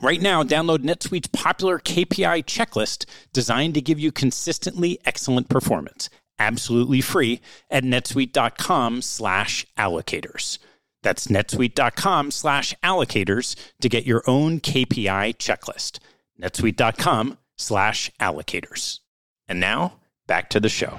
Right now, download NetSuite's popular KPI checklist designed to give you consistently excellent performance, absolutely free at netsuite.com/allocators. That's netsuite.com slash allocators to get your own KPI checklist. netsuite.com slash allocators. And now, back to the show.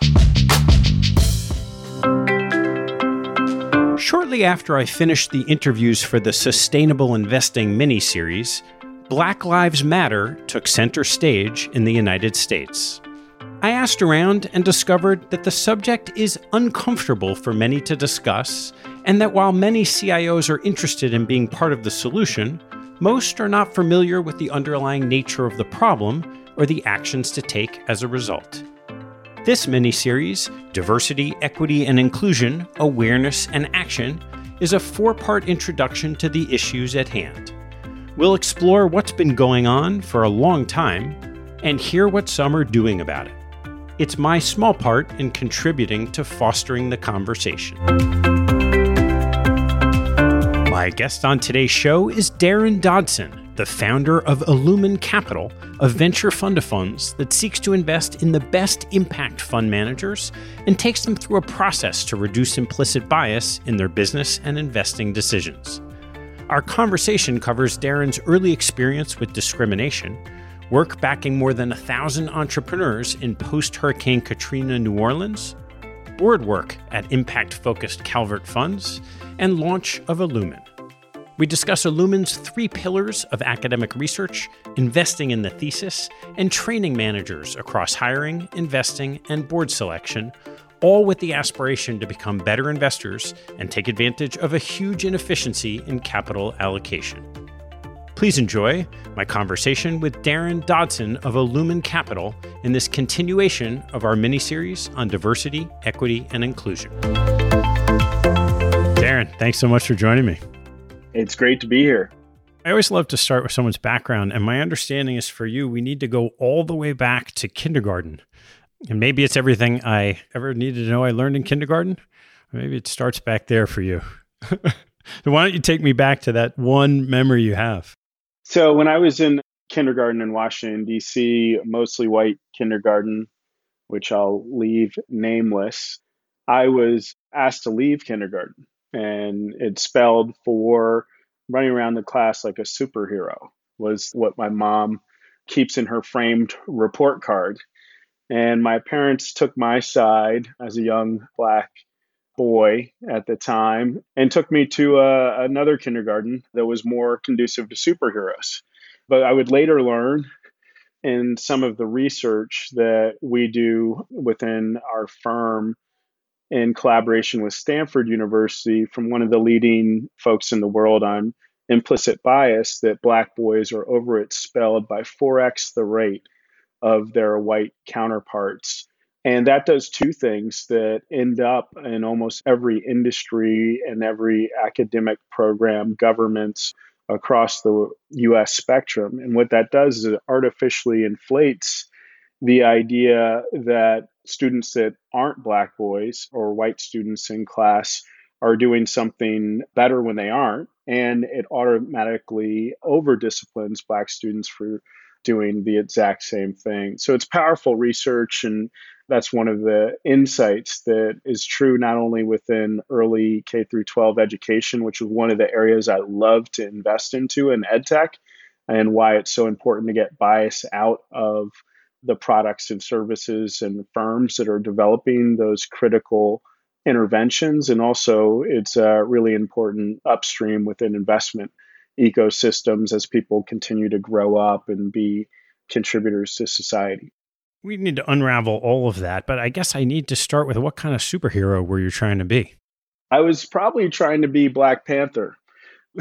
Shortly after I finished the interviews for the Sustainable Investing mini series, Black Lives Matter took center stage in the United States. I asked around and discovered that the subject is uncomfortable for many to discuss, and that while many CIOs are interested in being part of the solution, most are not familiar with the underlying nature of the problem or the actions to take as a result. This mini series, Diversity, Equity, and Inclusion Awareness and Action, is a four part introduction to the issues at hand. We'll explore what's been going on for a long time and hear what some are doing about it. It's my small part in contributing to fostering the conversation. My guest on today's show is Daryn Dodson, the founder of Illumen Capital, a venture fund of funds that seeks to invest in the best impact fund managers and takes them through a process to reduce implicit bias in their business and investing decisions. Our conversation covers Daryn's early experience with discrimination work backing more than a thousand entrepreneurs in post Hurricane Katrina New Orleans, board work at impact focused Calvert Funds, and launch of Illumen. We discuss Illumen's three pillars of academic research, investing in the thesis, and training managers across hiring, investing, and board selection, all with the aspiration to become better investors and take advantage of a huge inefficiency in capital allocation. Please enjoy my conversation with Daryn Dodson of Illumen Capital in this continuation of our mini series on diversity, equity, and inclusion. Daryn, thanks so much for joining me. It's great to be here. I always love to start with someone's background, and my understanding is for you, we need to go all the way back to kindergarten. And maybe it's everything I ever needed to know I learned in kindergarten. Maybe it starts back there for you. so why don't you take me back to that one memory you have? So when I was in kindergarten in Washington, D.C., mostly white kindergarten, which I'll leave nameless, I was asked to leave kindergarten. And it spelled for running around the class like a superhero, was what my mom keeps in her framed report card. And my parents took my side as a young black boy at the time and took me to uh, another kindergarten that was more conducive to superheroes. But I would later learn in some of the research that we do within our firm in collaboration with Stanford University from one of the leading folks in the world on implicit bias that black boys are over expelled by 4x the rate of their white counterparts. And that does two things that end up in almost every industry and every academic program, governments, across the US spectrum. And what that does is it artificially inflates the idea that students that aren't black boys or white students in class are doing something better when they aren't. And it automatically over disciplines black students for doing the exact same thing. So it's powerful research and that's one of the insights that is true not only within early K through 12 education, which is one of the areas I love to invest into in edtech, and why it's so important to get bias out of the products and services and firms that are developing those critical interventions. And also, it's uh, really important upstream within investment ecosystems as people continue to grow up and be contributors to society we need to unravel all of that, but I guess I need to start with what kind of superhero were you trying to be? I was probably trying to be Black Panther,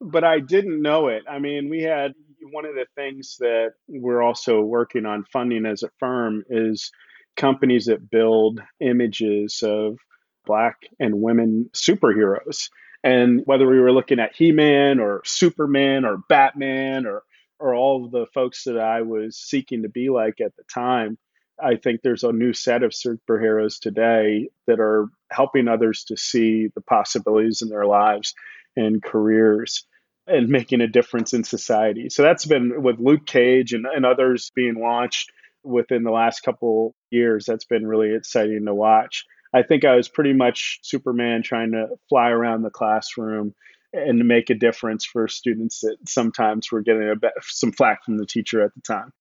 but I didn't know it. I mean, we had one of the things that we're also working on funding as a firm is companies that build images of Black and women superheroes. And whether we were looking at He Man or Superman or Batman or or all the folks that I was seeking to be like at the time. I think there's a new set of superheroes today that are helping others to see the possibilities in their lives and careers and making a difference in society. So that's been with Luke Cage and, and others being launched within the last couple years. That's been really exciting to watch. I think I was pretty much Superman trying to fly around the classroom and make a difference for students that sometimes were getting a bit, some flack from the teacher at the time.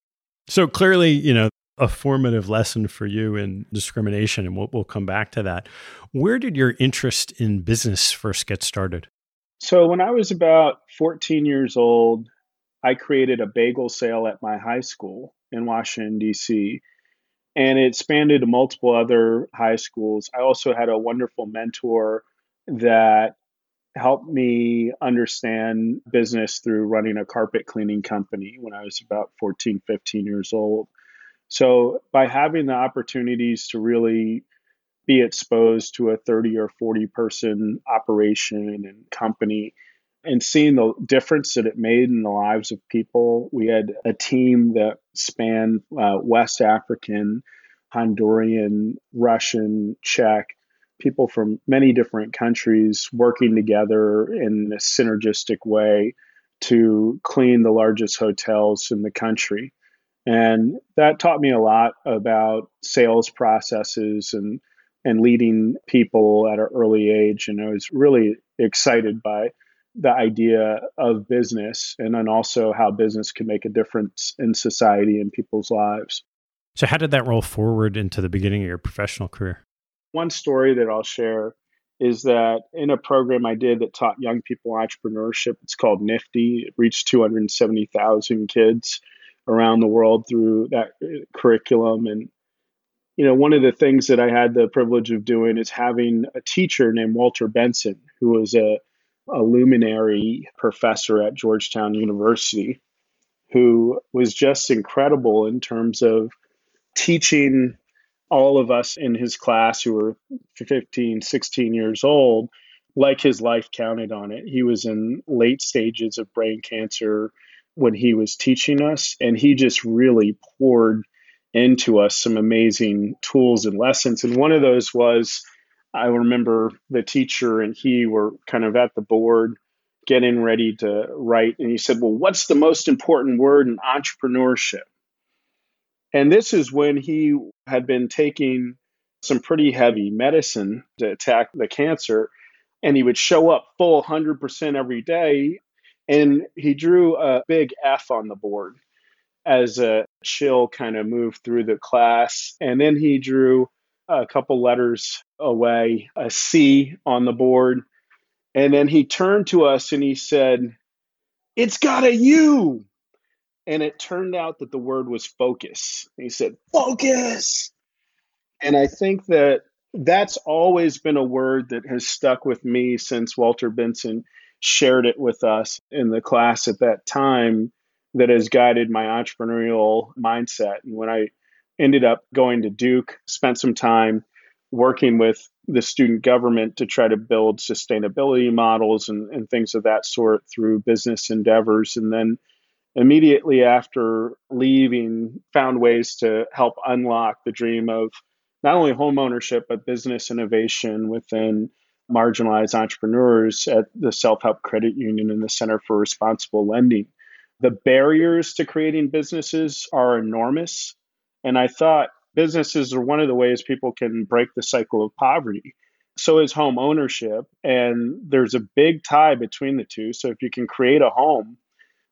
So clearly, you know, a formative lesson for you in discrimination, and we'll, we'll come back to that. Where did your interest in business first get started? So, when I was about 14 years old, I created a bagel sale at my high school in Washington, D.C., and it expanded to multiple other high schools. I also had a wonderful mentor that helped me understand business through running a carpet cleaning company when I was about 14, 15 years old. So, by having the opportunities to really be exposed to a 30 or 40 person operation and company and seeing the difference that it made in the lives of people, we had a team that spanned uh, West African, Honduran, Russian, Czech, people from many different countries working together in a synergistic way to clean the largest hotels in the country. And that taught me a lot about sales processes and and leading people at an early age. And I was really excited by the idea of business and then also how business can make a difference in society and people's lives. So, how did that roll forward into the beginning of your professional career? One story that I'll share is that in a program I did that taught young people entrepreneurship, it's called NFTE. It reached 270,000 kids around the world through that uh, curriculum. And, you know, one of the things that I had the privilege of doing is having a teacher named Walter Benson, who was a, a luminary professor at Georgetown University, who was just incredible in terms of teaching all of us in his class who were 15, 16 years old, like his life counted on it. He was in late stages of brain cancer when he was teaching us, and he just really poured into us some amazing tools and lessons. And one of those was I remember the teacher and he were kind of at the board getting ready to write, and he said, Well, what's the most important word in entrepreneurship? And this is when he had been taking some pretty heavy medicine to attack the cancer. And he would show up full 100% every day. And he drew a big F on the board as a chill kind of moved through the class. And then he drew a couple letters away, a C on the board. And then he turned to us and he said, It's got a U. And it turned out that the word was focus. He said, Focus. And I think that that's always been a word that has stuck with me since Walter Benson shared it with us in the class at that time that has guided my entrepreneurial mindset. And when I ended up going to Duke, spent some time working with the student government to try to build sustainability models and, and things of that sort through business endeavors. And then immediately after leaving, found ways to help unlock the dream of not only home ownership, but business innovation within marginalized entrepreneurs at the Self Help Credit Union and the Center for Responsible Lending. The barriers to creating businesses are enormous. And I thought businesses are one of the ways people can break the cycle of poverty. So is home ownership. And there's a big tie between the two. So if you can create a home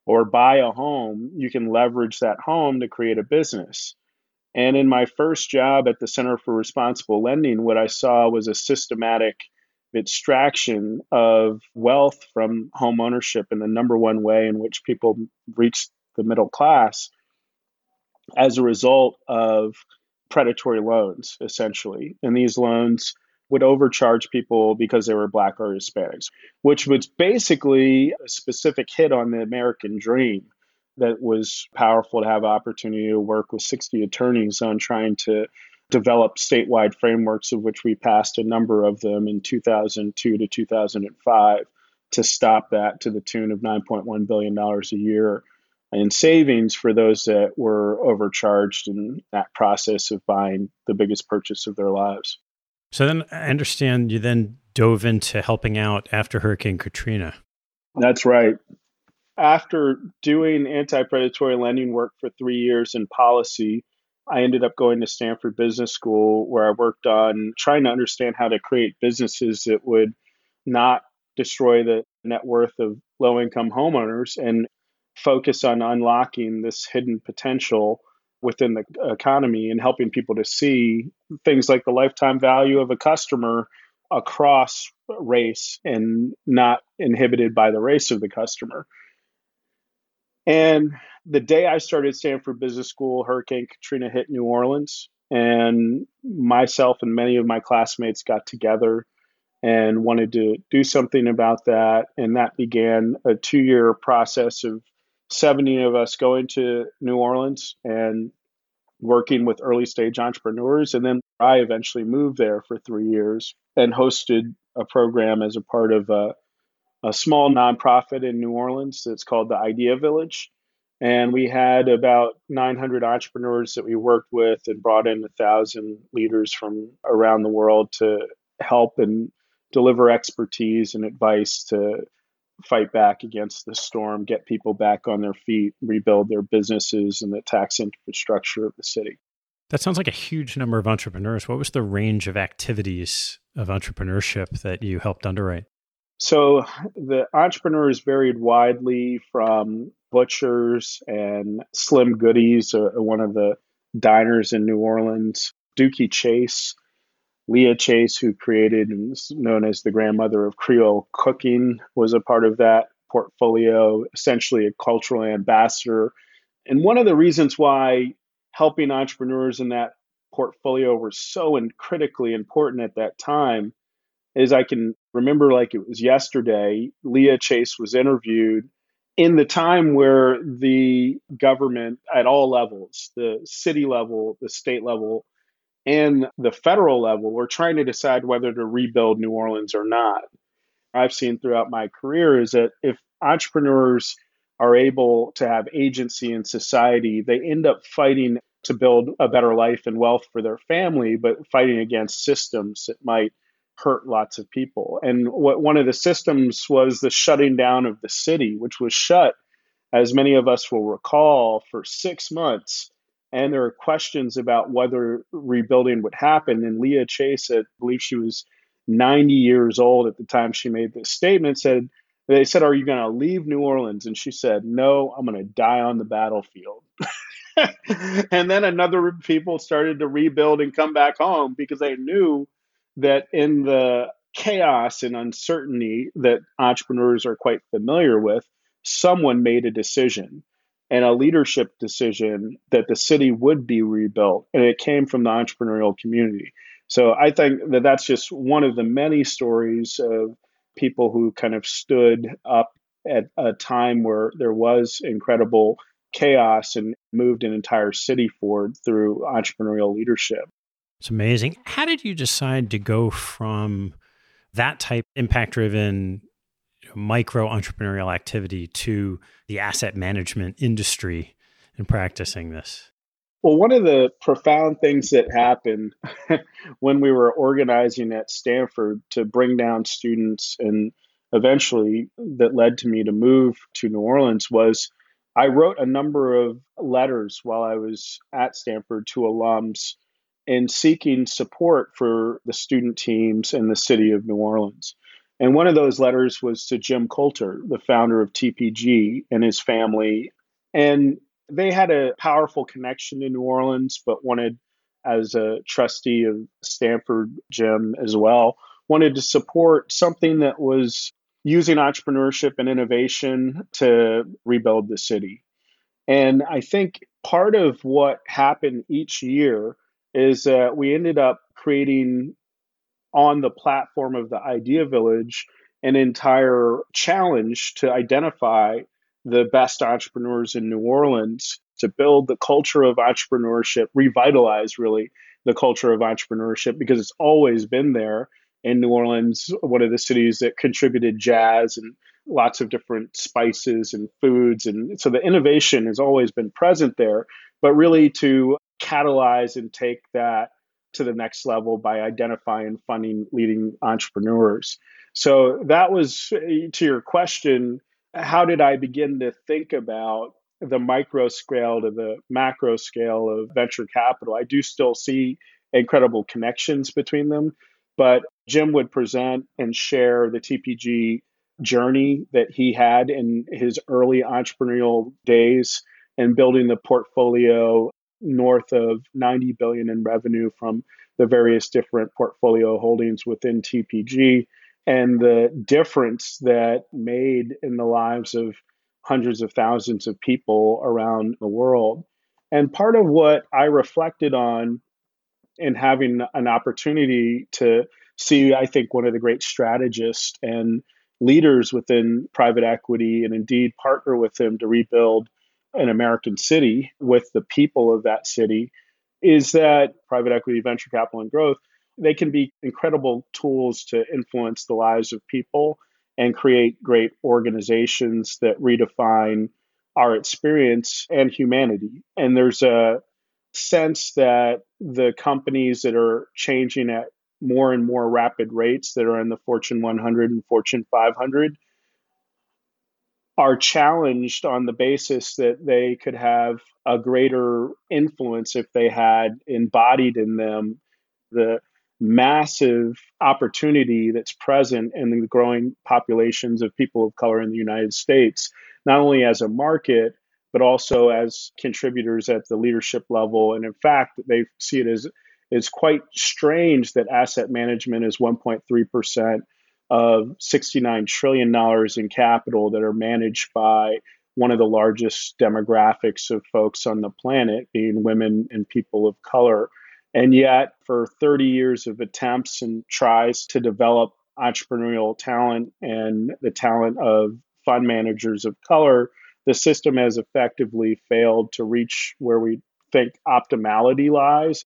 or buy a home, you can leverage that home to create a business. And in my first job at the Center for Responsible Lending, what I saw was a systematic extraction of wealth from home ownership and the number one way in which people reach the middle class as a result of predatory loans, essentially. And these loans would overcharge people because they were black or Hispanics, which was basically a specific hit on the American dream that was powerful to have opportunity to work with 60 attorneys on trying to develop statewide frameworks of which we passed a number of them in 2002 to 2005 to stop that to the tune of 9.1 billion dollars a year in savings for those that were overcharged in that process of buying the biggest purchase of their lives. So then I understand you then dove into helping out after Hurricane Katrina. That's right. After doing anti predatory lending work for three years in policy, I ended up going to Stanford Business School where I worked on trying to understand how to create businesses that would not destroy the net worth of low income homeowners and focus on unlocking this hidden potential within the economy and helping people to see things like the lifetime value of a customer across race and not inhibited by the race of the customer. And the day I started Stanford Business School, Hurricane Katrina hit New Orleans, and myself and many of my classmates got together and wanted to do something about that. And that began a two year process of 70 of us going to New Orleans and working with early stage entrepreneurs. And then I eventually moved there for three years and hosted a program as a part of a, a small nonprofit in New Orleans that's called the Idea Village. And we had about 900 entrepreneurs that we worked with and brought in a thousand leaders from around the world to help and deliver expertise and advice to fight back against the storm, get people back on their feet, rebuild their businesses and the tax infrastructure of the city. That sounds like a huge number of entrepreneurs. What was the range of activities of entrepreneurship that you helped underwrite? So the entrepreneurs varied widely from butchers and Slim Goodies, uh, one of the diners in New Orleans, Dooky Chase, Leah Chase, who created and is known as the grandmother of Creole cooking, was a part of that portfolio, essentially a cultural ambassador. And one of the reasons why helping entrepreneurs in that portfolio were so critically important at that time is I can remember like it was yesterday, Leah Chase was interviewed in the time where the government at all levels, the city level, the state level, and the federal level, we're trying to decide whether to rebuild New Orleans or not. I've seen throughout my career is that if entrepreneurs are able to have agency in society, they end up fighting to build a better life and wealth for their family, but fighting against systems that might hurt lots of people. And what one of the systems was the shutting down of the city, which was shut, as many of us will recall, for six months. And there are questions about whether rebuilding would happen. And Leah Chase, I believe she was 90 years old at the time she made this statement, said, They said, Are you going to leave New Orleans? And she said, No, I'm going to die on the battlefield. and then another people started to rebuild and come back home because they knew that in the chaos and uncertainty that entrepreneurs are quite familiar with, someone made a decision and a leadership decision that the city would be rebuilt. And it came from the entrepreneurial community. So I think that that's just one of the many stories of people who kind of stood up at a time where there was incredible chaos and moved an entire city forward through entrepreneurial leadership. It's amazing. How did you decide to go from that type impact driven micro entrepreneurial activity to the asset management industry and practicing this? Well, one of the profound things that happened when we were organizing at Stanford to bring down students and eventually that led to me to move to New Orleans was I wrote a number of letters while I was at Stanford to alums in seeking support for the student teams in the city of New Orleans. And one of those letters was to Jim Coulter, the founder of TPG, and his family. And they had a powerful connection to New Orleans, but wanted, as a trustee of Stanford, Jim as well, wanted to support something that was using entrepreneurship and innovation to rebuild the city. And I think part of what happened each year is that we ended up creating on the platform of the Idea Village an entire challenge to identify the best entrepreneurs in New Orleans to build the culture of entrepreneurship, revitalize really the culture of entrepreneurship because it's always been there in New Orleans, one of the cities that contributed jazz and lots of different spices and foods. And so the innovation has always been present there, but really to catalyze and take that to the next level by identifying funding leading entrepreneurs. So that was to your question, how did I begin to think about the micro scale to the macro scale of venture capital? I do still see incredible connections between them, but Jim would present and share the TPG journey that he had in his early entrepreneurial days and building the portfolio north of 90 billion in revenue from the various different portfolio holdings within TPG and the difference that made in the lives of hundreds of thousands of people around the world. And part of what I reflected on in having an opportunity to see, I think, one of the great strategists and leaders within private equity and indeed partner with them to rebuild an American city with the people of that city is that private equity, venture capital, and growth, they can be incredible tools to influence the lives of people and create great organizations that redefine our experience and humanity. And there's a sense that the companies that are changing at more and more rapid rates that are in the Fortune 100 and Fortune 500 are challenged on the basis that they could have a greater influence if they had embodied in them the massive opportunity that's present in the growing populations of people of color in the United States, not only as a market, but also as contributors at the leadership level. And in fact, they see it as it's quite strange that asset management is 1.3% of $69 trillion in capital that are managed by one of the largest demographics of folks on the planet, being women and people of color. And yet, for 30 years of attempts and tries to develop entrepreneurial talent and the talent of fund managers of color, the system has effectively failed to reach where we think optimality lies.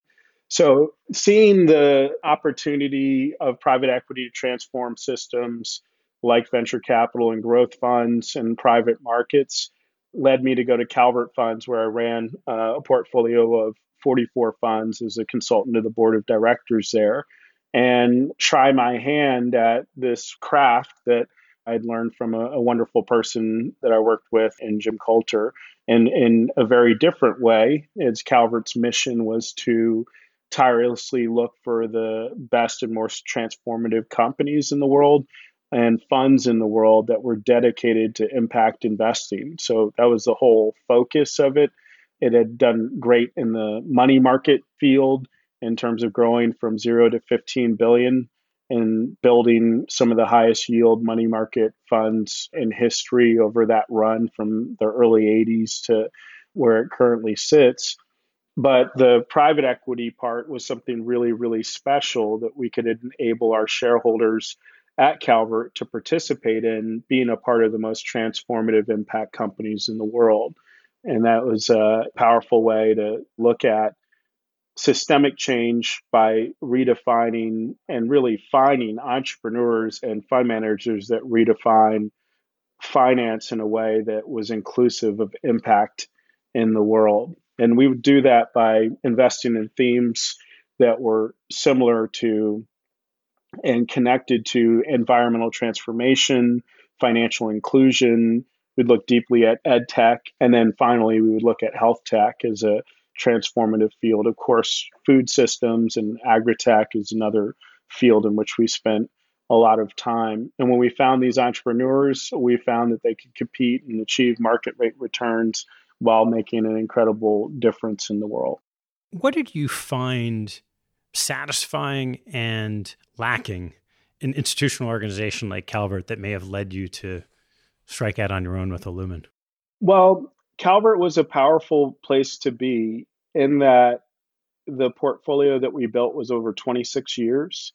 So, seeing the opportunity of private equity to transform systems like venture capital and growth funds and private markets led me to go to Calvert Funds, where I ran uh, a portfolio of 44 funds as a consultant to the board of directors there, and try my hand at this craft that I'd learned from a, a wonderful person that I worked with in Jim Coulter. And in a very different way, as Calvert's mission was to tirelessly look for the best and most transformative companies in the world and funds in the world that were dedicated to impact investing. So that was the whole focus of it. It had done great in the money market field in terms of growing from zero to 15 billion and building some of the highest yield money market funds in history over that run from the early 80s to where it currently sits. But the private equity part was something really, really special that we could enable our shareholders at Calvert to participate in being a part of the most transformative impact companies in the world. And that was a powerful way to look at systemic change by redefining and really finding entrepreneurs and fund managers that redefine finance in a way that was inclusive of impact in the world. And we would do that by investing in themes that were similar to and connected to environmental transformation, financial inclusion. We'd look deeply at ed tech. And then finally, we would look at health tech as a transformative field. Of course, food systems and agri-tech is another field in which we spent a lot of time. And when we found these entrepreneurs, we found that they could compete and achieve market rate returns while making an incredible difference in the world. What did you find satisfying and lacking in institutional organization like Calvert that may have led you to strike out on your own with Illumen? Well, Calvert was a powerful place to be in that the portfolio that we built was over 26 years.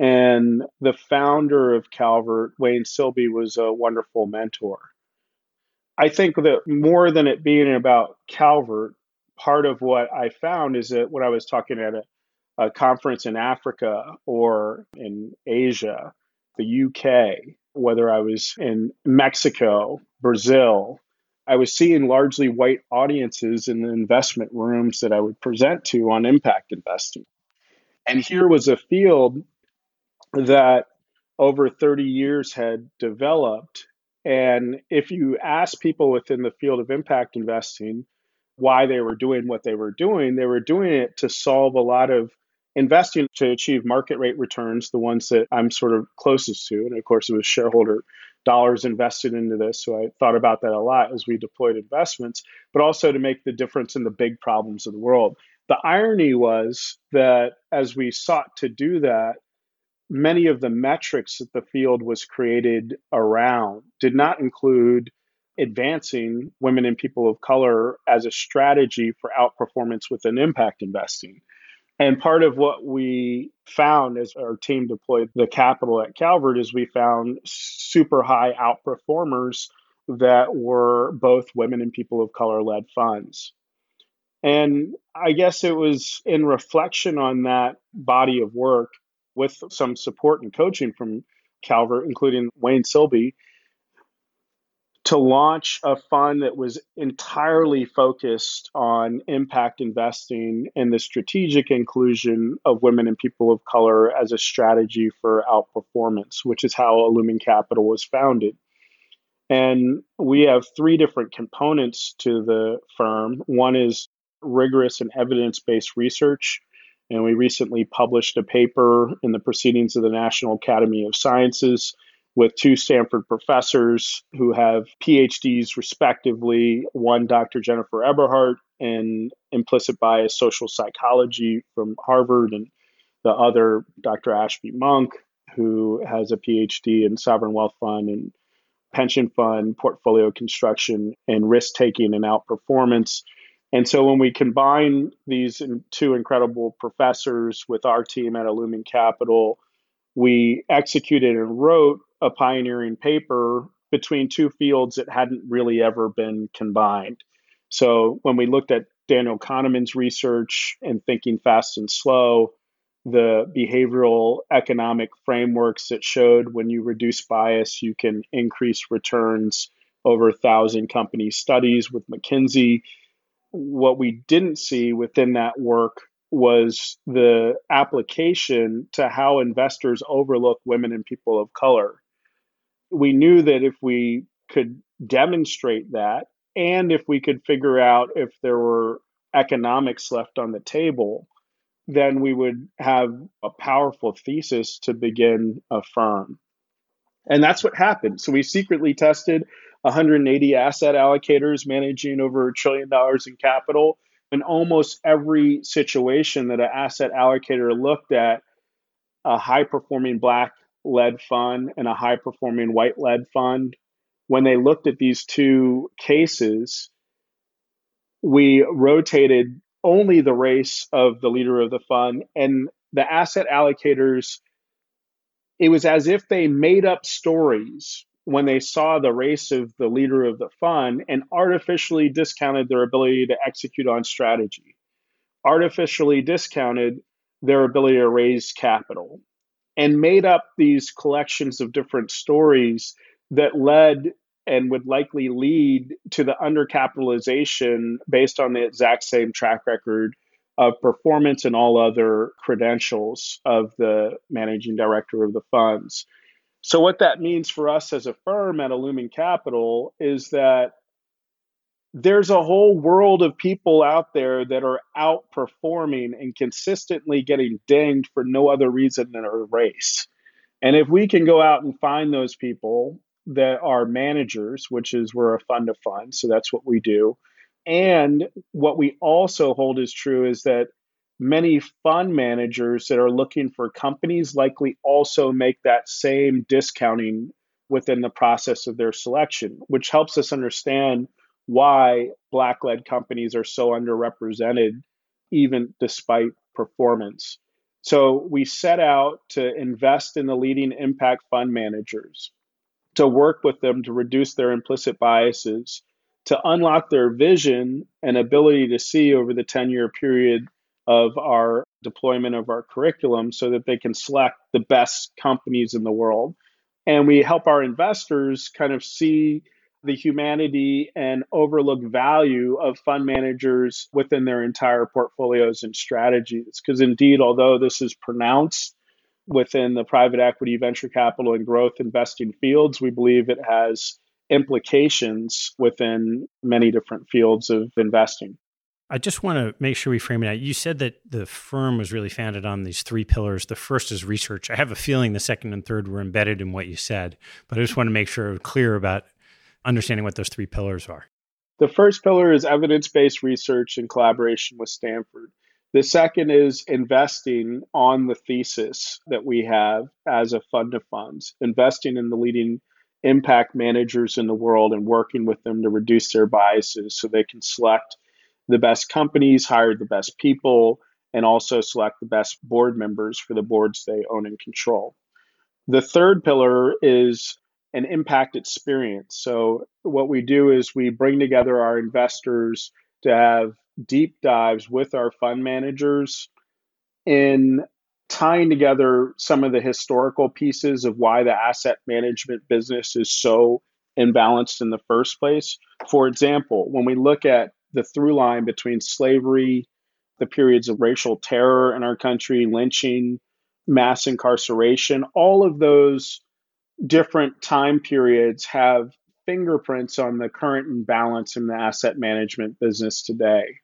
And the founder of Calvert, Wayne Silby, was a wonderful mentor. I think that more than it being about Calvert, part of what I found is that when I was talking at a, a conference in Africa or in Asia, the UK, whether I was in Mexico, Brazil, I was seeing largely white audiences in the investment rooms that I would present to on impact investing. And here was a field that over 30 years had developed. And if you ask people within the field of impact investing why they were doing what they were doing, they were doing it to solve a lot of investing to achieve market rate returns, the ones that I'm sort of closest to. And of course, it was shareholder dollars invested into this. So I thought about that a lot as we deployed investments, but also to make the difference in the big problems of the world. The irony was that as we sought to do that, many of the metrics that the field was created around did not include advancing women and people of color as a strategy for outperformance within impact investing. And part of what we found as our team deployed the capital at Calvert is we found super high outperformers that were both women and people of color led funds. And I guess it was in reflection on that body of work with some support and coaching from Calvert, including Wayne Silby, to launch a fund that was entirely focused on impact investing and the strategic inclusion of women and people of color as a strategy for outperformance, which is how Illumen Capital was founded. And we have three different components to the firm. One is rigorous and evidence based research. And we recently published a paper in the Proceedings of the National Academy of Sciences with two Stanford professors who have PhDs respectively, one Dr. Jennifer Eberhardt in implicit bias social psychology from Harvard, and the other Dr. Ashby Monk, who has a PhD in sovereign wealth fund and pension fund portfolio construction and risk taking and outperformance. And so when we combine these two incredible professors with our team at Illumen Capital, we executed and wrote a pioneering paper between two fields that hadn't really ever been combined. So when we looked at Daniel Kahneman's research and Thinking Fast and Slow, the behavioral economic frameworks that showed when you reduce bias, you can increase returns over a thousand company studies with McKinsey. What we didn't see within that work was the application to how investors overlook women and people of color. We knew that if we could demonstrate that, and if we could figure out if there were economics left on the table, then we would have a powerful thesis to begin a firm. And that's what happened. So we secretly tested 180 asset allocators managing over a trillion dollars in capital. In almost every situation that an asset allocator looked at, a high performing black led fund and a high performing white led fund, when they looked at these two cases, we rotated only the race of the leader of the fund and the asset allocators it was as if they made up stories when they saw the race of the leader of the fund and artificially discounted their ability to execute on strategy artificially discounted their ability to raise capital and made up these collections of different stories that led and would likely lead to the undercapitalization based on the exact same track record of performance and all other credentials of the managing director of the funds. So, what that means for us as a firm at Illumen Capital is that there's a whole world of people out there that are outperforming and consistently getting dinged for no other reason than a race. And if we can go out and find those people that are managers, which is we're a fund of funds, so that's what we do. And what we also hold is true is that many fund managers that are looking for companies likely also make that same discounting within the process of their selection, which helps us understand why black led companies are so underrepresented, even despite performance. So we set out to invest in the leading impact fund managers to work with them to reduce their implicit biases, to unlock their vision and ability to see over the 10 year period of our deployment of our curriculum so that they can select the best companies in the world. And we help our investors kind of see the humanity and overlook value of fund managers within their entire portfolios and strategies. Because indeed, although this is pronounced within the private equity, venture capital, and growth investing fields. We believe it has implications within many different fields of investing. I just want to make sure we frame it out. You said that the firm was really founded on these three pillars. The first is research. I have a feeling the second and third were embedded in what you said, but I just want to make sure clear about understanding what those three pillars are. The first pillar is evidence based research in collaboration with Stanford. The second is investing on the thesis that we have as a fund of funds, investing in the leading impact managers in the world and working with them to reduce their biases so they can select the best companies, hire the best people, and also select the best board members for the boards they own and control. The third pillar is an impact experience. So, what we do is we bring together our investors to have deep dives with our fund managers in tying together some of the historical pieces of why the asset management business is so imbalanced in the first place. For example, when we look at the through line between slavery, the periods of racial terror in our country, lynching, mass incarceration, all of those different time periods have fingerprints on the current imbalance in the asset management business today.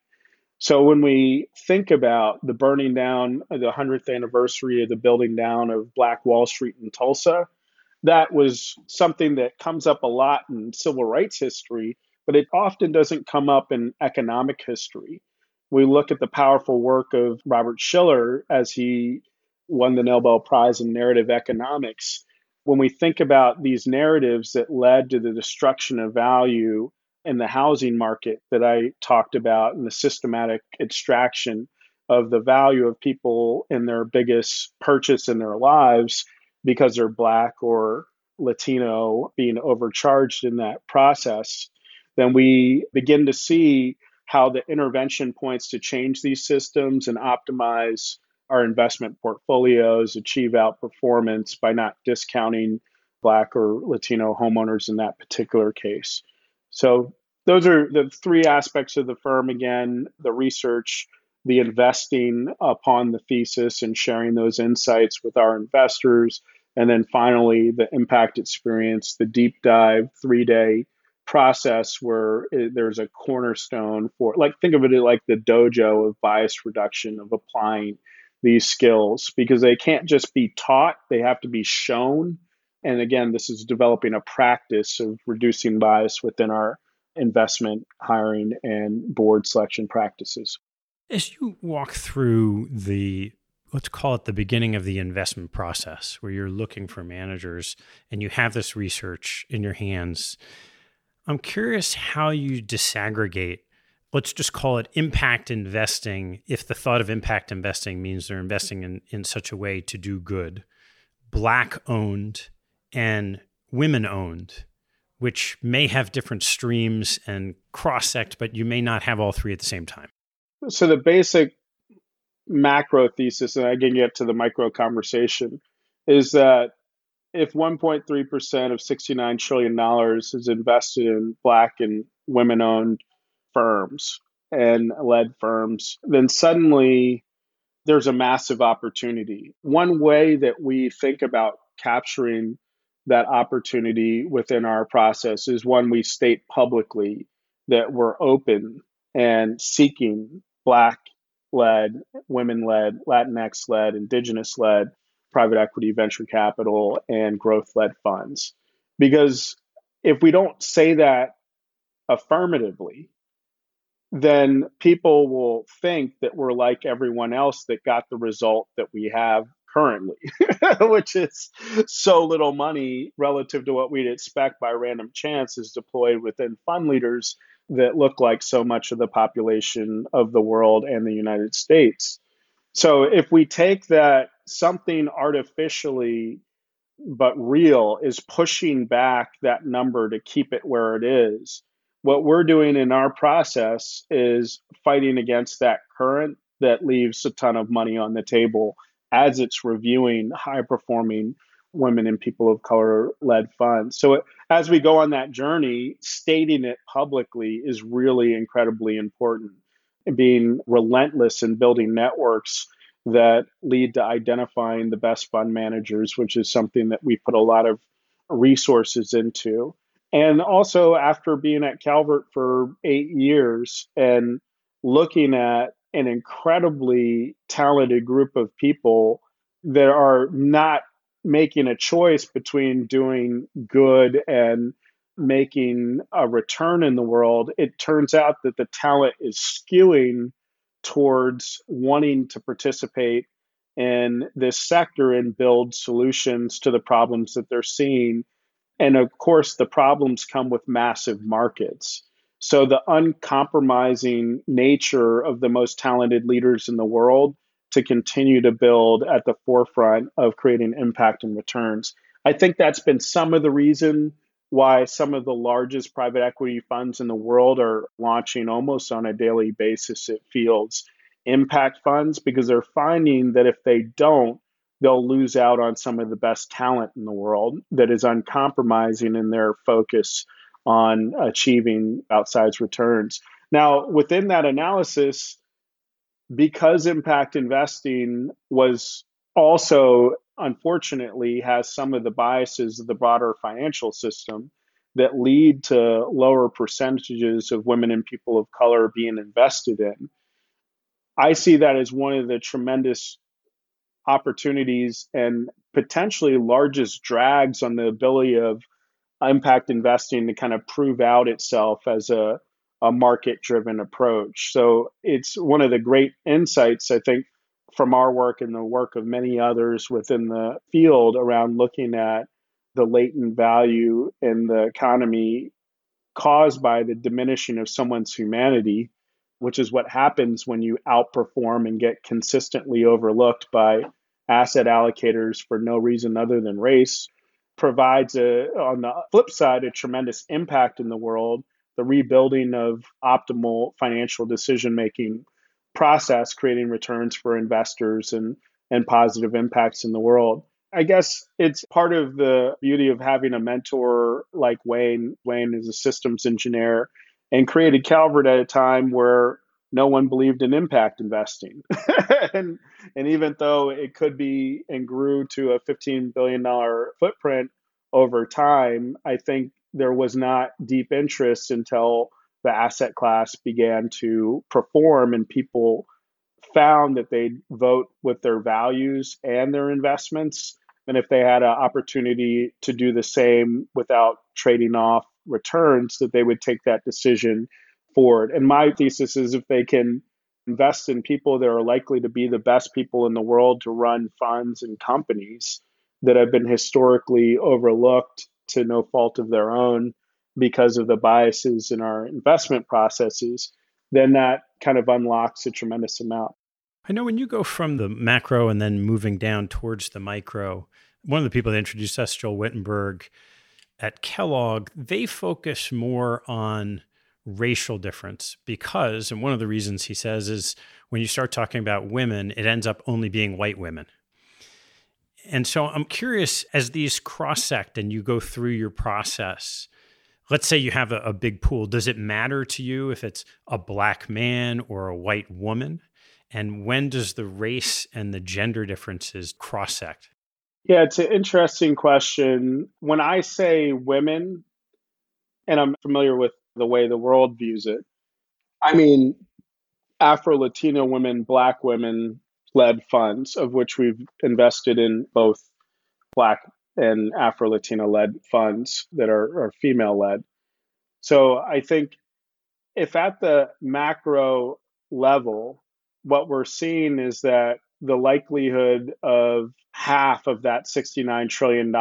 So when we think about the burning down, the 100th anniversary of the building down of Black Wall Street in Tulsa, that was something that comes up a lot in civil rights history, but it often doesn't come up in economic history. We look at the powerful work of Robert Shiller as he won the Nobel Prize in Narrative Economics. When we think about these narratives that led to the destruction of value in the housing market that I talked about and the systematic extraction of the value of people in their biggest purchase in their lives because they're black or Latino being overcharged in that process, then we begin to see how the intervention points to change these systems and optimize our investment portfolios, achieve outperformance by not discounting Black or Latino homeowners in that particular case. So, those are the three aspects of the firm again the research, the investing upon the thesis, and sharing those insights with our investors. And then finally, the impact experience, the deep dive three day process where there's a cornerstone for, like, think of it like the dojo of bias reduction, of applying these skills because they can't just be taught, they have to be shown. And again, this is developing a practice of reducing bias within our investment hiring and board selection practices. As you walk through the let's call it the beginning of the investment process where you're looking for managers and you have this research in your hands, I'm curious how you disaggregate let's just call it impact investing if the thought of impact investing means they're investing in, in such a way to do good black owned and women owned which may have different streams and cross sect but you may not have all three at the same time. So the basic macro thesis and i can get to the micro conversation is that if 1.3% of 69 trillion dollars is invested in black and women owned firms and led firms, then suddenly there's a massive opportunity. One way that we think about capturing that opportunity within our process is one we state publicly that we're open and seeking Black led, women led, Latinx led, Indigenous led private equity, venture capital, and growth led funds. Because if we don't say that affirmatively, then people will think that we're like everyone else that got the result that we have currently, which is so little money relative to what we'd expect by random chance is deployed within fund leaders that look like so much of the population of the world and the United States. So if we take that something artificially but real is pushing back that number to keep it where it is, what we're doing in our process is fighting against that current that leaves a ton of money on the table as it's reviewing high performing women and people of color led funds. So as we go on that journey, stating it publicly is really incredibly important. Being relentless in building networks that lead to identifying the best fund managers, which is something that we put a lot of resources into. And also, after being at Calvert for eight years and looking at an incredibly talented group of people that are not making a choice between doing good and making a return in the world, it turns out that the talent is skewing towards wanting to participate in this sector and build solutions to the problems that they're seeing and of course, the problems come with massive markets. So, the uncompromising nature of the most talented leaders in the world to continue to build at the forefront of creating impact and returns. I think that's been some of the reason why some of the largest private equity funds in the world are launching almost on a daily basis, it feels, impact funds, because they're finding that if they don't, they'll lose out on some of the best talent in the world that is uncompromising in their focus on achieving outsized returns. Now, within that analysis, because impact investing was also unfortunately has some of the biases of the broader financial system that lead to lower percentages of women and people of color being invested in. I see that as one of the tremendous opportunities and potentially largest drags on the ability of impact investing to kind of prove out itself as a, a market driven approach. So it's one of the great insights, I think, from our work and the work of many others within the field around looking at the latent value in the economy caused by the diminishing of someone's humanity, which is what happens when you outperform and get consistently overlooked by asset allocators for no reason other than race provides a on the flip side a tremendous impact in the world the rebuilding of optimal financial decision making process, creating returns for investors and, and positive impacts in the world. I guess it's part of the beauty of having a mentor like Wayne. Wayne is a systems engineer and created Calvert at a time where no one believed in impact investing. and, and even though it could be and grew to a $15 billion footprint over time, I think there was not deep interest until the asset class began to perform and people found that they'd vote with their values and their investments. And if they had an opportunity to do the same without trading off returns, that they would take that decision forward. And my thesis is if they can invest in people that are likely to be the best people in the world to run funds and companies that have been historically overlooked to no fault of their own because of the biases in our investment processes, then that kind of unlocks a tremendous amount. I know when you go from the macro and then moving down towards the micro, one of the people that introduced us, Joel Wittenberg at Kellogg, they focus more on racial difference because, and one of the reasons he says is when you start talking about women, it ends up only being white women. And so I'm curious as these cross sect and you go through your process, let's say you have a, a, big pool, does it matter to you if it's a black man or a white woman? And when does the race and the gender differences cross sect? Yeah, it's an interesting question. When I say women, and I'm familiar with the way the world views it. I mean, Afro Latino women, Black women led funds, of which we've invested in both Black and Afro Latino led funds that are, are female led. So I think if at the macro level, what we're seeing is that the likelihood of half of that $69 trillion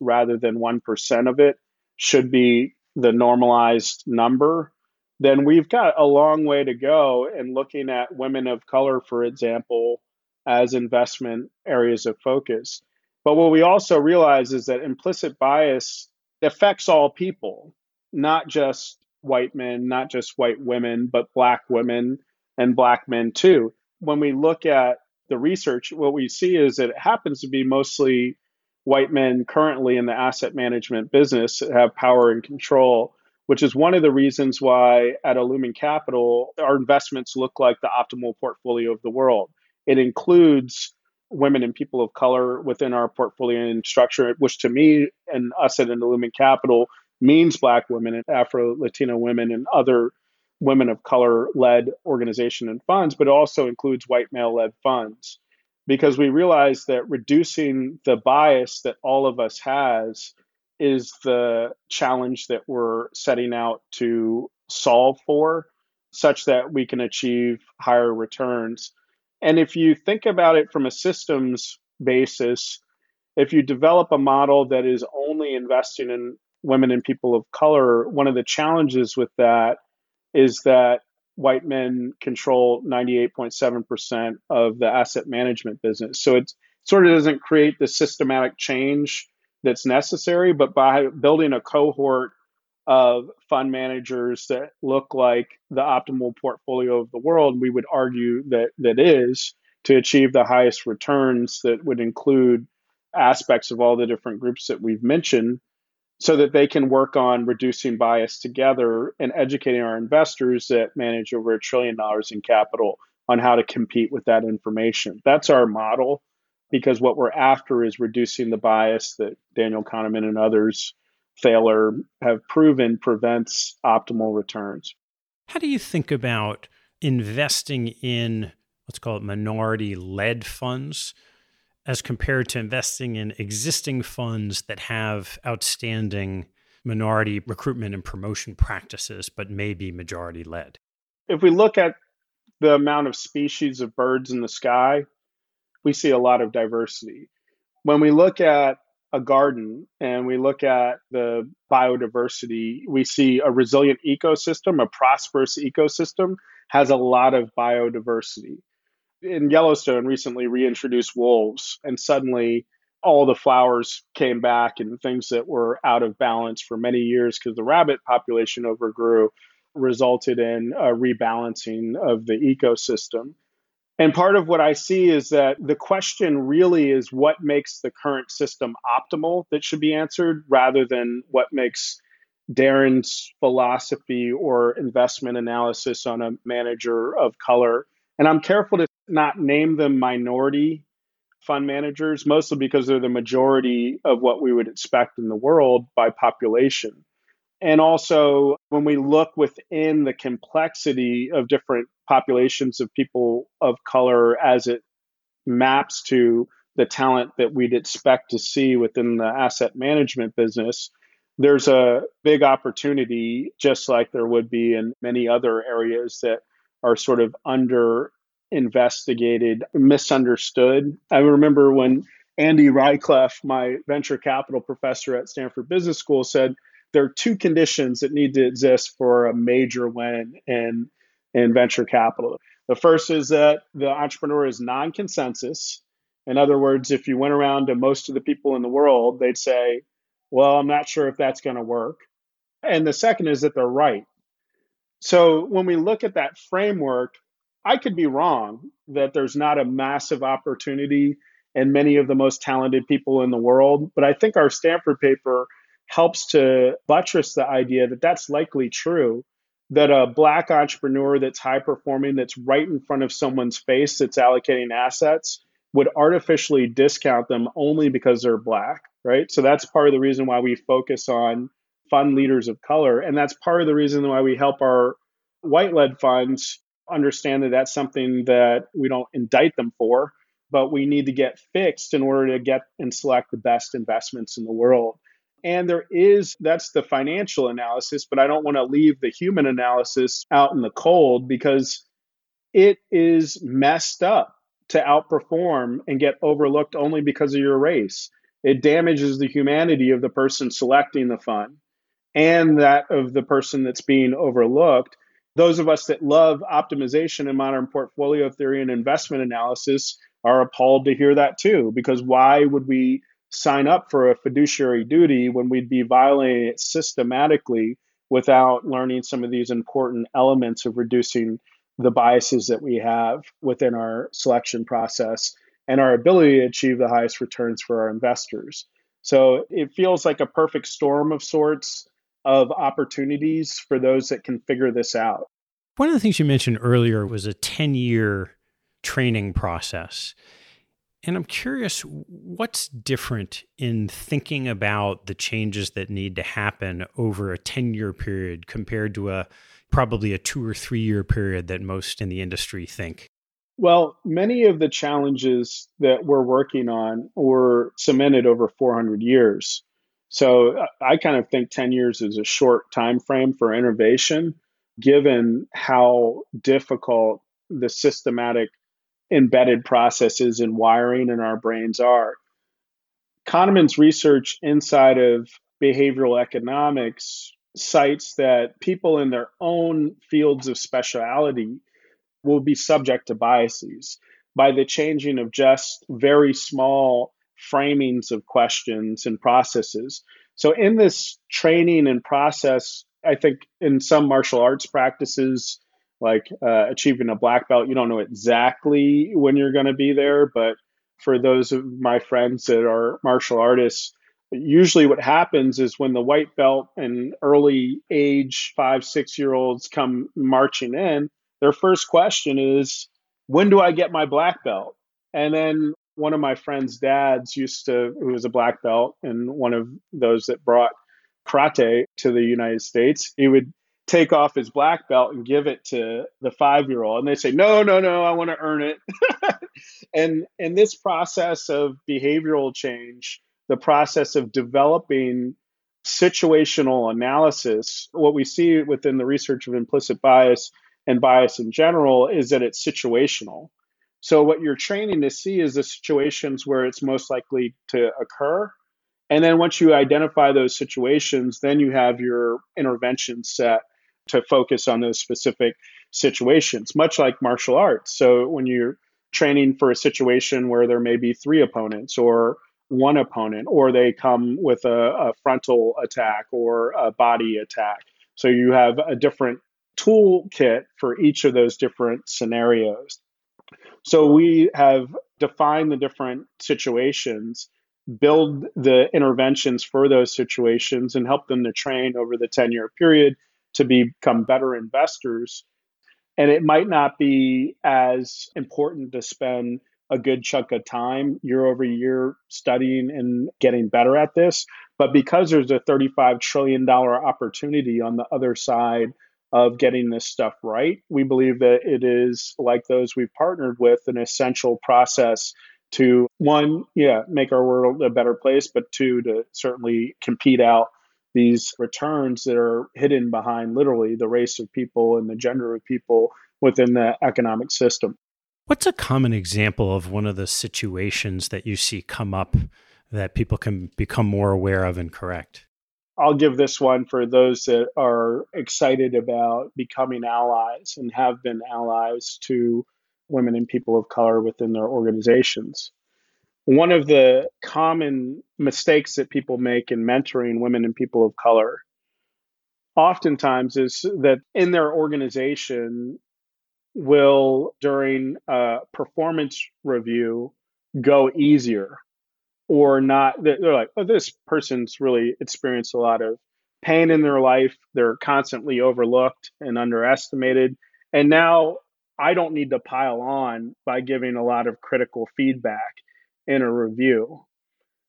rather than 1% of it should be the normalized number, then we've got a long way to go in looking at women of color, for example, as investment areas of focus. But what we also realize is that implicit bias affects all people, not just white men, not just white women, but black women and black men too. When we look at the research, what we see is that it happens to be mostly white men currently in the asset management business that have power and control, which is one of the reasons why at Illumen Capital, our investments look like the optimal portfolio of the world. It includes women and people of color within our portfolio and structure, which to me and us at Illumen Capital means Black women and Afro Latino women and other women of color led organization and funds, but also includes white male led funds because we realize that reducing the bias that all of us has is the challenge that we're setting out to solve for such that we can achieve higher returns. And if you think about it from a systems basis, if you develop a model that is only investing in women and people of color, one of the challenges with that is that white men control 98.7% of the asset management business. So it sort of doesn't create the systematic change that's necessary, but by building a cohort of fund managers that look like the optimal portfolio of the world, we would argue that that is to achieve the highest returns that would include aspects of all the different groups that we've mentioned so that they can work on reducing bias together and educating our investors that manage over a trillion dollars in capital on how to compete with that information. That's our model because what we're after is reducing the bias that Daniel Kahneman and others, Thaler, have proven prevents optimal returns. How do you think about investing in, let's call it minority led funds? as compared to investing in existing funds that have outstanding minority recruitment and promotion practices, but may be majority led? If we look at the amount of species of birds in the sky, we see a lot of diversity. When we look at a garden and we look at the biodiversity, we see a resilient ecosystem, a prosperous ecosystem has a lot of biodiversity in Yellowstone recently reintroduced wolves, and suddenly all the flowers came back and things that were out of balance for many years because the rabbit population overgrew resulted in a rebalancing of the ecosystem. And part of what I see is that the question really is what makes the current system optimal that should be answered rather than what makes Daryn's philosophy or investment analysis on a manager of color. And I'm careful to not name them minority fund managers, mostly because they're the majority of what we would expect in the world by population. And also, when we look within the complexity of different populations of people of color as it maps to the talent that we'd expect to see within the asset management business, there's a big opportunity, just like there would be in many other areas that are sort of under investigated, misunderstood. I remember when Andy Rachleff, my venture capital professor at Stanford Business School, said there are two conditions that need to exist for a major win in, in venture capital. The first is that the entrepreneur is non consensus. In other words, if you went around to most of the people in the world, they'd say, Well, I'm not sure if that's going to work. And the second is that they're right. So when we look at that framework, I could be wrong that there's not a massive opportunity in many of the most talented people in the world, but I think our Stanford paper helps to buttress the idea that that's likely true. That a black entrepreneur that's high performing, that's right in front of someone's face, that's allocating assets, would artificially discount them only because they're black, right? So that's part of the reason why we focus on fund leaders of color. And that's part of the reason why we help our white led funds understand that that's something that we don't indict them for, but we need to get fixed in order to get and select the best investments in the world. And there is, that's the financial analysis, but I don't want to leave the human analysis out in the cold because it is messed up to outperform and get overlooked only because of your race. It damages the humanity of the person selecting the fund and that of the person that's being overlooked those of us that love optimization and modern portfolio theory and investment analysis are appalled to hear that too, because why would we sign up for a fiduciary duty when we'd be violating it systematically without learning some of these important elements of reducing the biases that we have within our selection process and our ability to achieve the highest returns for our investors. So it feels like a perfect storm of sorts of opportunities for those that can figure this out. One of the things you mentioned earlier was a 10 year training process. And I'm curious, what's different in thinking about the changes that need to happen over a 10 year period compared to a probably a two or three year period that most in the industry think? Well, many of the challenges that we're working on were cemented over 400 years. So uh, I kind of think 10 years is a short time frame for innovation, given how difficult the systematic embedded processes and wiring in our brains are. Kahneman's research inside of behavioral economics cites that people in their own fields of speciality will be subject to biases by the changing of just very small framings of questions and processes. So, in this training and process, I think in some martial arts practices, like uh, achieving a black belt, you don't know exactly when you're going to be there. But for those of my friends that are martial artists, usually what happens is when the white belt and early age five, six year olds come marching in, their first question is, When do I get my black belt? And then one of my friend's dads used to, who was a black belt and one of those that brought karate to the United States, he would take off his black belt and give it to the five year old. And they say, no, no, no, I want to earn it. and and this process of behavioral change, the process of developing situational analysis, what we see within the research of implicit bias and bias in general is that it's situational. So what you're training to see is the situations where it's most likely to occur. And then once you identify those situations, then you have your intervention set to focus on those specific situations, much like martial arts. So when you're training for a situation where there may be three opponents or one opponent, or they come with a, a frontal attack or a body attack. So you have a different toolkit for each of those different scenarios. So we have defined the different situations, build the interventions for those situations, and help them to train over the 10 year period to become better investors. And it might not be as important to spend a good chunk of time year over year studying and getting better at this. But because there's a $35 trillion opportunity on the other side of getting this stuff right, we believe that it is, like those we've partnered with, an essential process to one, yeah, make our world a better place, but two, to certainly compete out these returns that are hidden behind literally the race of people and the gender of people within the economic system. What's a common example of one of the situations that you see come up that people can become more aware of and correct? I'll give this one for those that are excited about becoming allies and have been allies to women and people of color within their organizations. One of the common mistakes that people make in mentoring women and people of color oftentimes is that in their organization, will, during a performance review, go easier or not. They're like, oh, this person's really experienced a lot of pain in their life. They're constantly overlooked and underestimated. And now I don't need to pile on by giving a lot of critical feedback in a review.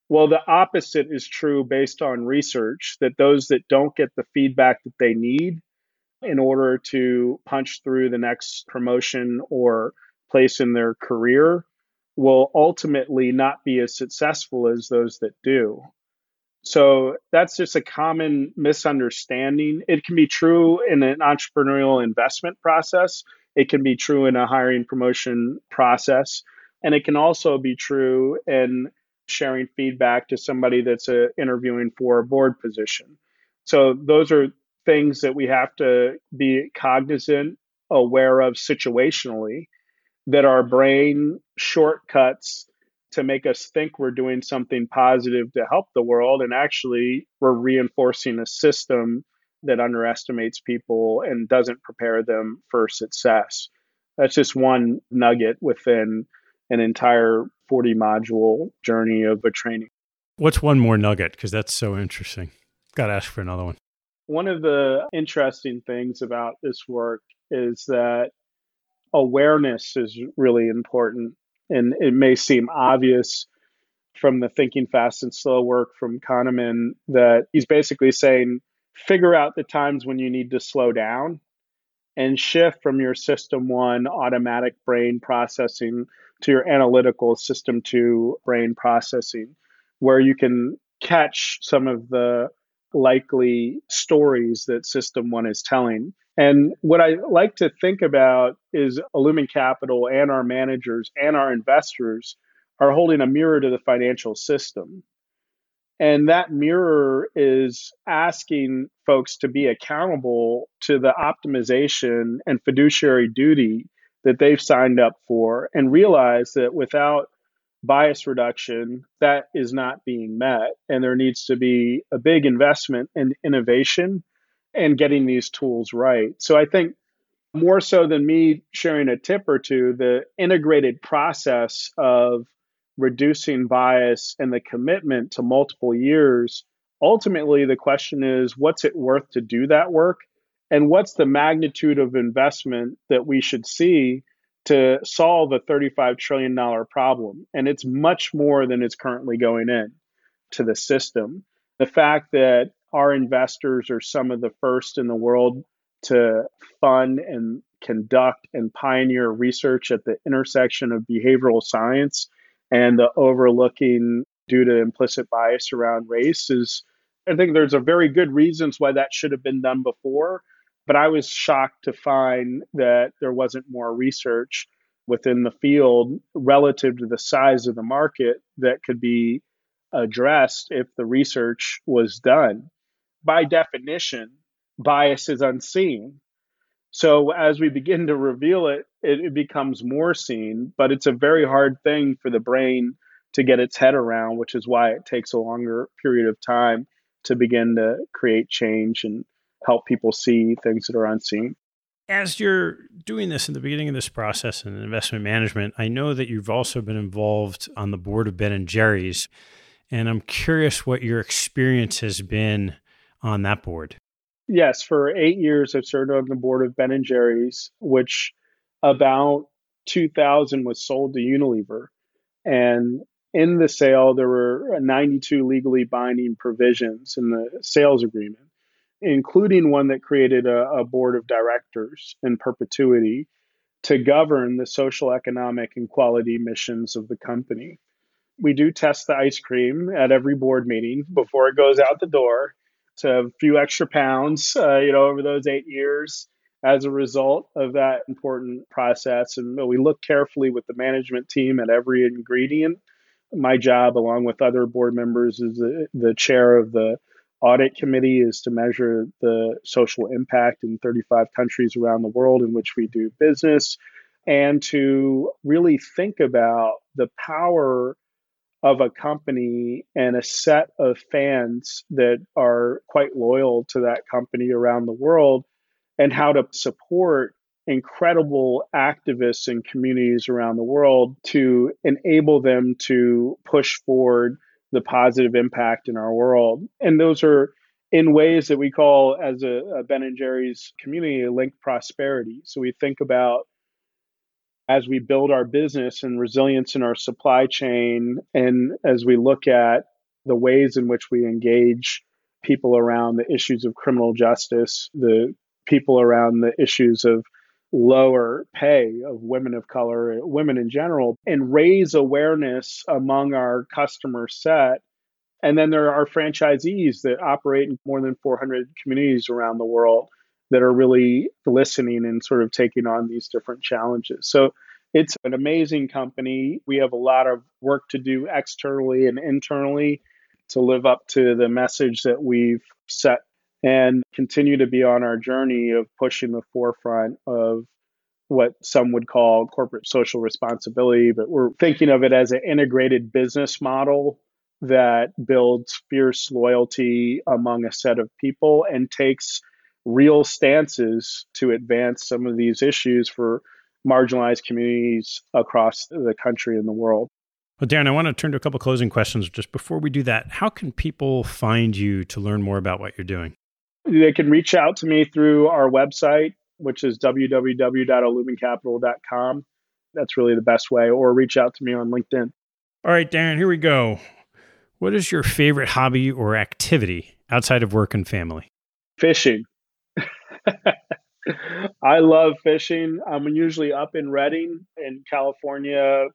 Well, the opposite is true based on research that those that don't get the feedback that they need in order to punch through the next promotion or place in their career will ultimately not be as successful as those that do. So that's just a common misunderstanding. It can be true in an entrepreneurial investment process, it can be true in a hiring promotion process, and it can also be true in sharing feedback to somebody that's uh, interviewing for a board position. So those are things that we have to be cognizant, aware of situationally, that our brain shortcuts to make us think we're doing something positive to help the world. And actually, we're reinforcing a system that underestimates people and doesn't prepare them for success. That's just one nugget within an entire 40 module journey of a training. What's one more nugget? Because that's so interesting. Got to ask for another one. One of the interesting things about this work is that awareness is really important. And it may seem obvious from the thinking fast and slow work from Kahneman that he's basically saying figure out the times when you need to slow down and shift from your system one automatic brain processing to your analytical system to brain processing, where you can catch some of the likely stories that System One is telling. And what I like to think about is Illumen Capital and our managers and our investors are holding a mirror to the financial system. And that mirror is asking folks to be accountable to the optimization and fiduciary duty that they've signed up for and realize that without bias reduction, that is not being met. And there needs to be a big investment in innovation and getting these tools right. So I think more so than me sharing a tip or two, the integrated process of reducing bias and the commitment to multiple years, ultimately the question is what's it worth to do that work? And what's the magnitude of investment that we should see to solve a $35 trillion problem. And it's much more than it's currently going in to the system. The fact that our investors are some of the first in the world to fund and conduct and pioneer research at the intersection of behavioral science and the overlooking due to implicit bias around race is I think there's a very good reasons why that should have been done before. But I was shocked to find that there wasn't more research within the field relative to the size of the market that could be addressed if the research was done. By definition, bias is unseen. So as we begin to reveal it, it, it becomes more seen, but it's a very hard thing for the brain to get its head around, which is why it takes a longer period of time to begin to create change and help people see things that are unseen. As you're doing this in the beginning of this process in investment management, I know that you've also been involved on the board of Ben and Jerry's, and I'm curious what your experience has been on that board. Yes, for eight years I've served on the board of Ben and Jerry's, which about 2000 was sold to Unilever, and in the sale there were 92 legally binding provisions in the sales agreement including one that created a, a board of directors in perpetuity to govern the social, economic, and quality missions of the company. We do test the ice cream at every board meeting before it goes out the door. So a few extra pounds, uh, you know, over those eight years as a result of that important process. And we look carefully with the management team at every ingredient. My job, along with other board members, is the, the chair of the audit committee is to measure the social impact in 35 countries around the world in which we do business and to really think about the power of a company and a set of fans that are quite loyal to that company around the world and how to support incredible activists and communities around the world to enable them to push forward the positive impact in our world. And those are in ways that we call, as a, a Ben and Jerry's community, linked prosperity. So we think about as we build our business and resilience in our supply chain, and as we look at the ways in which we engage people around the issues of criminal justice, the people around the issues of lower pay of women of color, women in general, and raise awareness among our customer set. And then there are franchisees that operate in more than 400 communities around the world that are really listening and sort of taking on these different challenges. So it's an amazing company. We have a lot of work to do externally and internally to live up to the message that we've set and continue to be on our journey of pushing the forefront of what some would call corporate social responsibility, but we're thinking of it as an integrated business model that builds fierce loyalty among a set of people and takes real stances to advance some of these issues for marginalized communities across the country and the world. Well, Daryn, I want to turn to a couple closing questions. Just before we do that, how can people find you to learn more about what you're doing? They can reach out to me through our website, which is www.illumencapital.com. That's really the best way, or reach out to me on LinkedIn. All right, Daryn, here we go. What is your favorite hobby or activity outside of work and family? Fishing. I love fishing. I'm usually up in Redding in California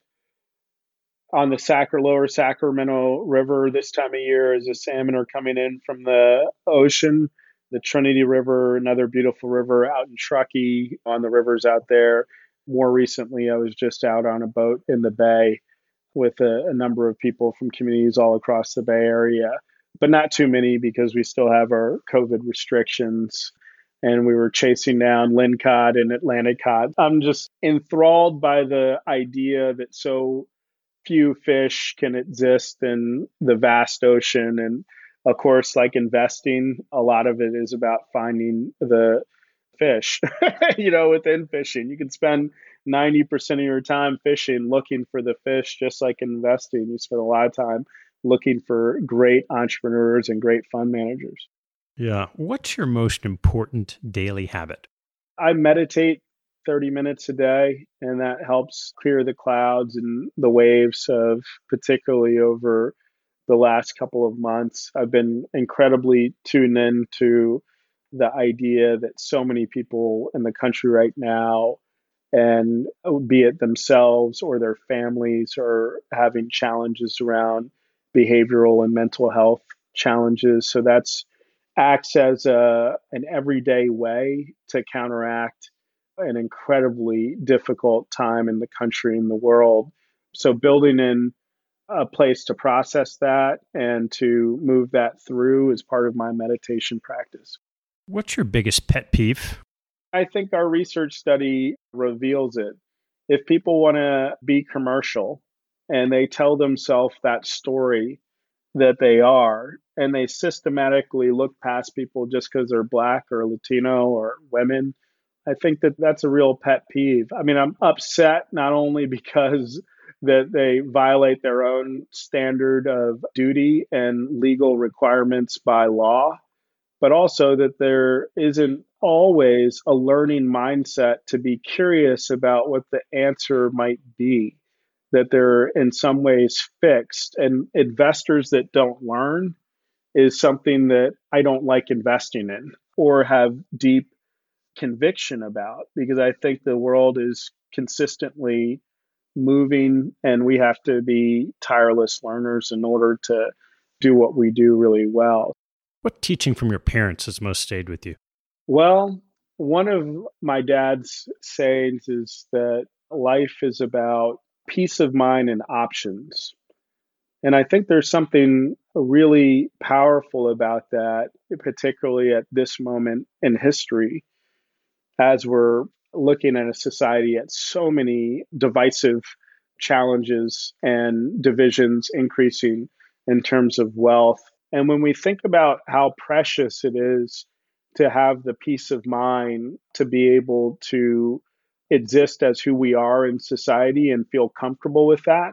on the Sacra, lower Sacramento River this time of year as the salmon are coming in from the ocean the Trinity River, another beautiful river out in Truckee on the rivers out there. More recently, I was just out on a boat in the bay with a, a number of people from communities all across the Bay Area, but not too many because we still have our COVID restrictions. And we were chasing down lingcod and Atlantic cod. I'm just enthralled by the idea that so few fish can exist in the vast ocean and of course, like investing, a lot of it is about finding the fish, you know, within fishing. You can spend 90% of your time fishing looking for the fish, just like investing. You spend a lot of time looking for great entrepreneurs and great fund managers. Yeah. What's your most important daily habit? I meditate 30 minutes a day, and that helps clear the clouds and the waves of, particularly over the last couple of months. I've been incredibly tuned in to the idea that so many people in the country right now, and be it themselves or their families, are having challenges around behavioral and mental health challenges. So that's acts as a, an everyday way to counteract an incredibly difficult time in the country and the world. So building in a place to process that and to move that through as part of my meditation practice. What's your biggest pet peeve? I think our research study reveals it. If people want to be commercial and they tell themselves that story that they are and they systematically look past people just because they're black or latino or women i think that that's a real pet peeve i mean i'm upset not only because that they violate their own standard of duty and legal requirements by law but also that there isn't always a learning mindset to be curious about what the answer might be, that they're in some ways fixed. And investors that don't learn is something that I don't like investing in or have deep conviction about because I think the world is consistently moving and we have to be tireless learners in order to do what we do really well. What teaching from your parents has most stayed with you? Well, one of my dad's sayings is that life is about peace of mind and options. And I think there's something really powerful about that, particularly at this moment in history, as we're looking at a society at so many divisive challenges and divisions increasing in terms of wealth. And when we think about how precious it is to have the peace of mind to be able to exist as who we are in society and feel comfortable with that.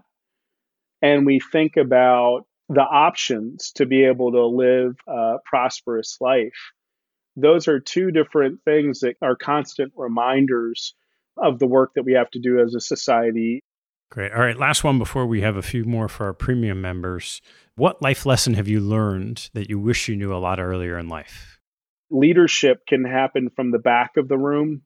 And we think about the options to be able to live a prosperous life. Those are two different things that are constant reminders of the work that we have to do as a society. Great. All right. Last one before we have a few more for our premium members. What life lesson have you learned that you wish you knew a lot earlier in life? leadership can happen from the back of the room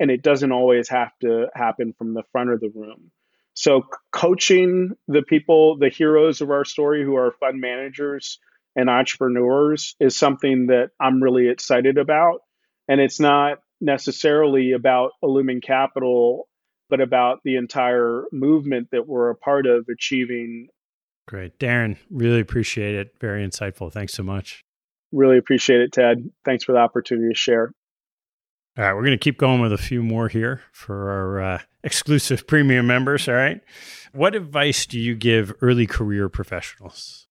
and it doesn't always have to happen from the front of the room. So, coaching the people, the heroes of our story who are fund managers and entrepreneurs is something that I'm really excited about. And it's not necessarily about Illumen Capital, but about the entire movement that we're a part of achieving. Great. Daryn, really appreciate it. Very insightful. Thanks so much. Really appreciate it, Ted. Thanks for the opportunity to share. All right, we're going to keep going with a few more here for our uh, exclusive premium members. All right. What advice do you give early career professionals?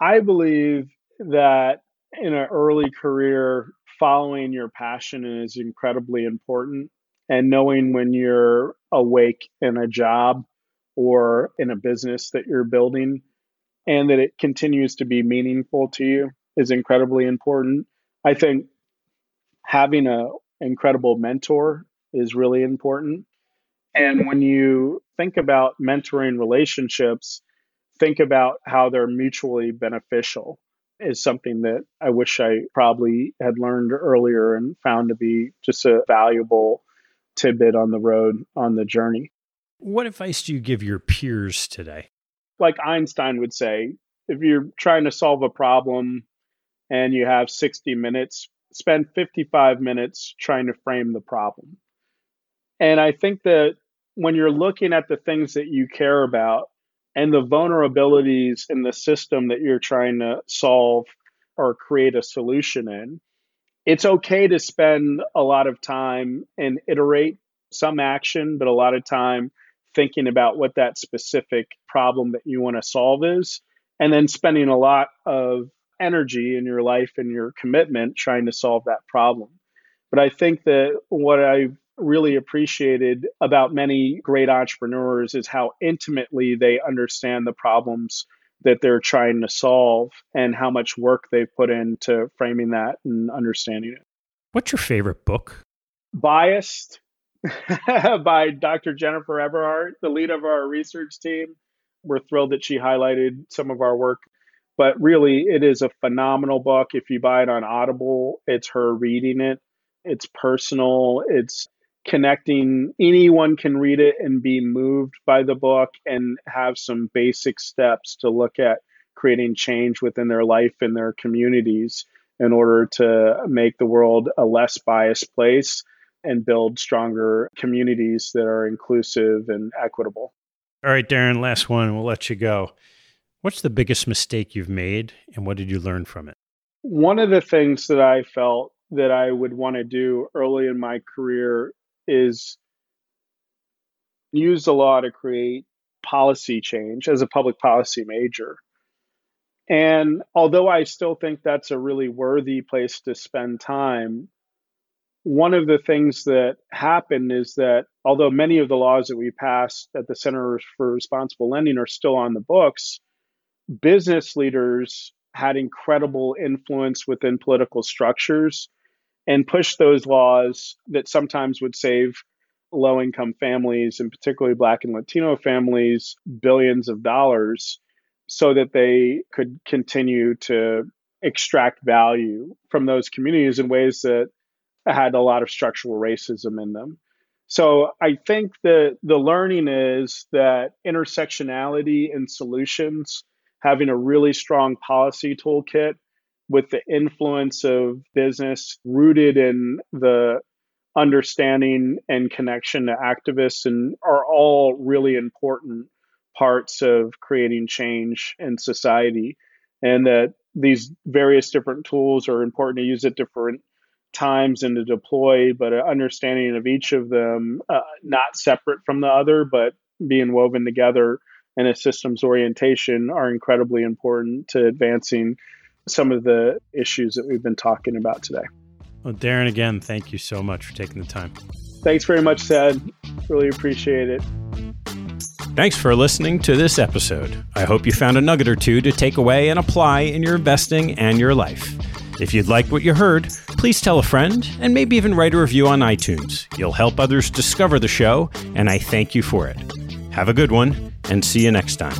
I believe that in an early career, following your passion is incredibly important. And knowing when you're awake in a job or in a business that you're building and that it continues to be meaningful to you is incredibly important. I think having a incredible mentor is really important. And when you think about mentoring relationships, think about how they're mutually beneficial is something that I wish I probably had learned earlier and found to be just a valuable tidbit on the road on the journey. What advice do you give your peers today? Like Einstein would say, if you're trying to solve a problem and you have 60 minutes, spend 55 minutes trying to frame the problem. And I think that when you're looking at the things that you care about and the vulnerabilities in the system that you're trying to solve or create a solution in, it's okay to spend a lot of time and iterate some action, but a lot of time thinking about what that specific problem that you want to solve is, and then spending a lot of energy in your life and your commitment trying to solve that problem. But I think that what I really appreciated about many great entrepreneurs is how intimately they understand the problems that they're trying to solve and how much work they've put into framing that and understanding it. What's your favorite book? Biased by Dr. Jennifer Eberhardt, the lead of our research team. We're thrilled that she highlighted some of our work but really it is a phenomenal book if you buy it on audible it's her reading it it's personal it's connecting anyone can read it and be moved by the book and have some basic steps to look at creating change within their life and their communities in order to make the world a less biased place and build stronger communities that are inclusive and equitable. All right, Daryn, last one. We'll let you go. What's the biggest mistake you've made and what did you learn from it? One of the things that I felt that I would want to do early in my career is use the law to create policy change as a public policy major. And although I still think that's a really worthy place to spend time, one of the things that happened is that although many of the laws that we passed at the Center for Responsible Lending are still on the books, business leaders had incredible influence within political structures and push those laws that sometimes would save low income families and particularly black and latino families billions of dollars so that they could continue to extract value from those communities in ways that had a lot of structural racism in them. So I think that the learning is that intersectionality and solutions, having a really strong policy toolkit with the influence of business rooted in the understanding and connection to activists and are all really important parts of creating change in society. And that these various different tools are important to use at different times and to deploy, but an understanding of each of them, uh, not separate from the other, but being woven together in a systems orientation, are incredibly important to advancing some of the issues that we've been talking about today. Well, Daryn, again, thank you so much for taking the time. Thanks very much, Ted. Really appreciate it. Thanks for listening to this episode. I hope you found a nugget or two to take away and apply in your investing and your life. If you'd like what you heard, please tell a friend and maybe even write a review on iTunes. You'll help others discover the show, and I thank you for it. Have a good one, and see you next time.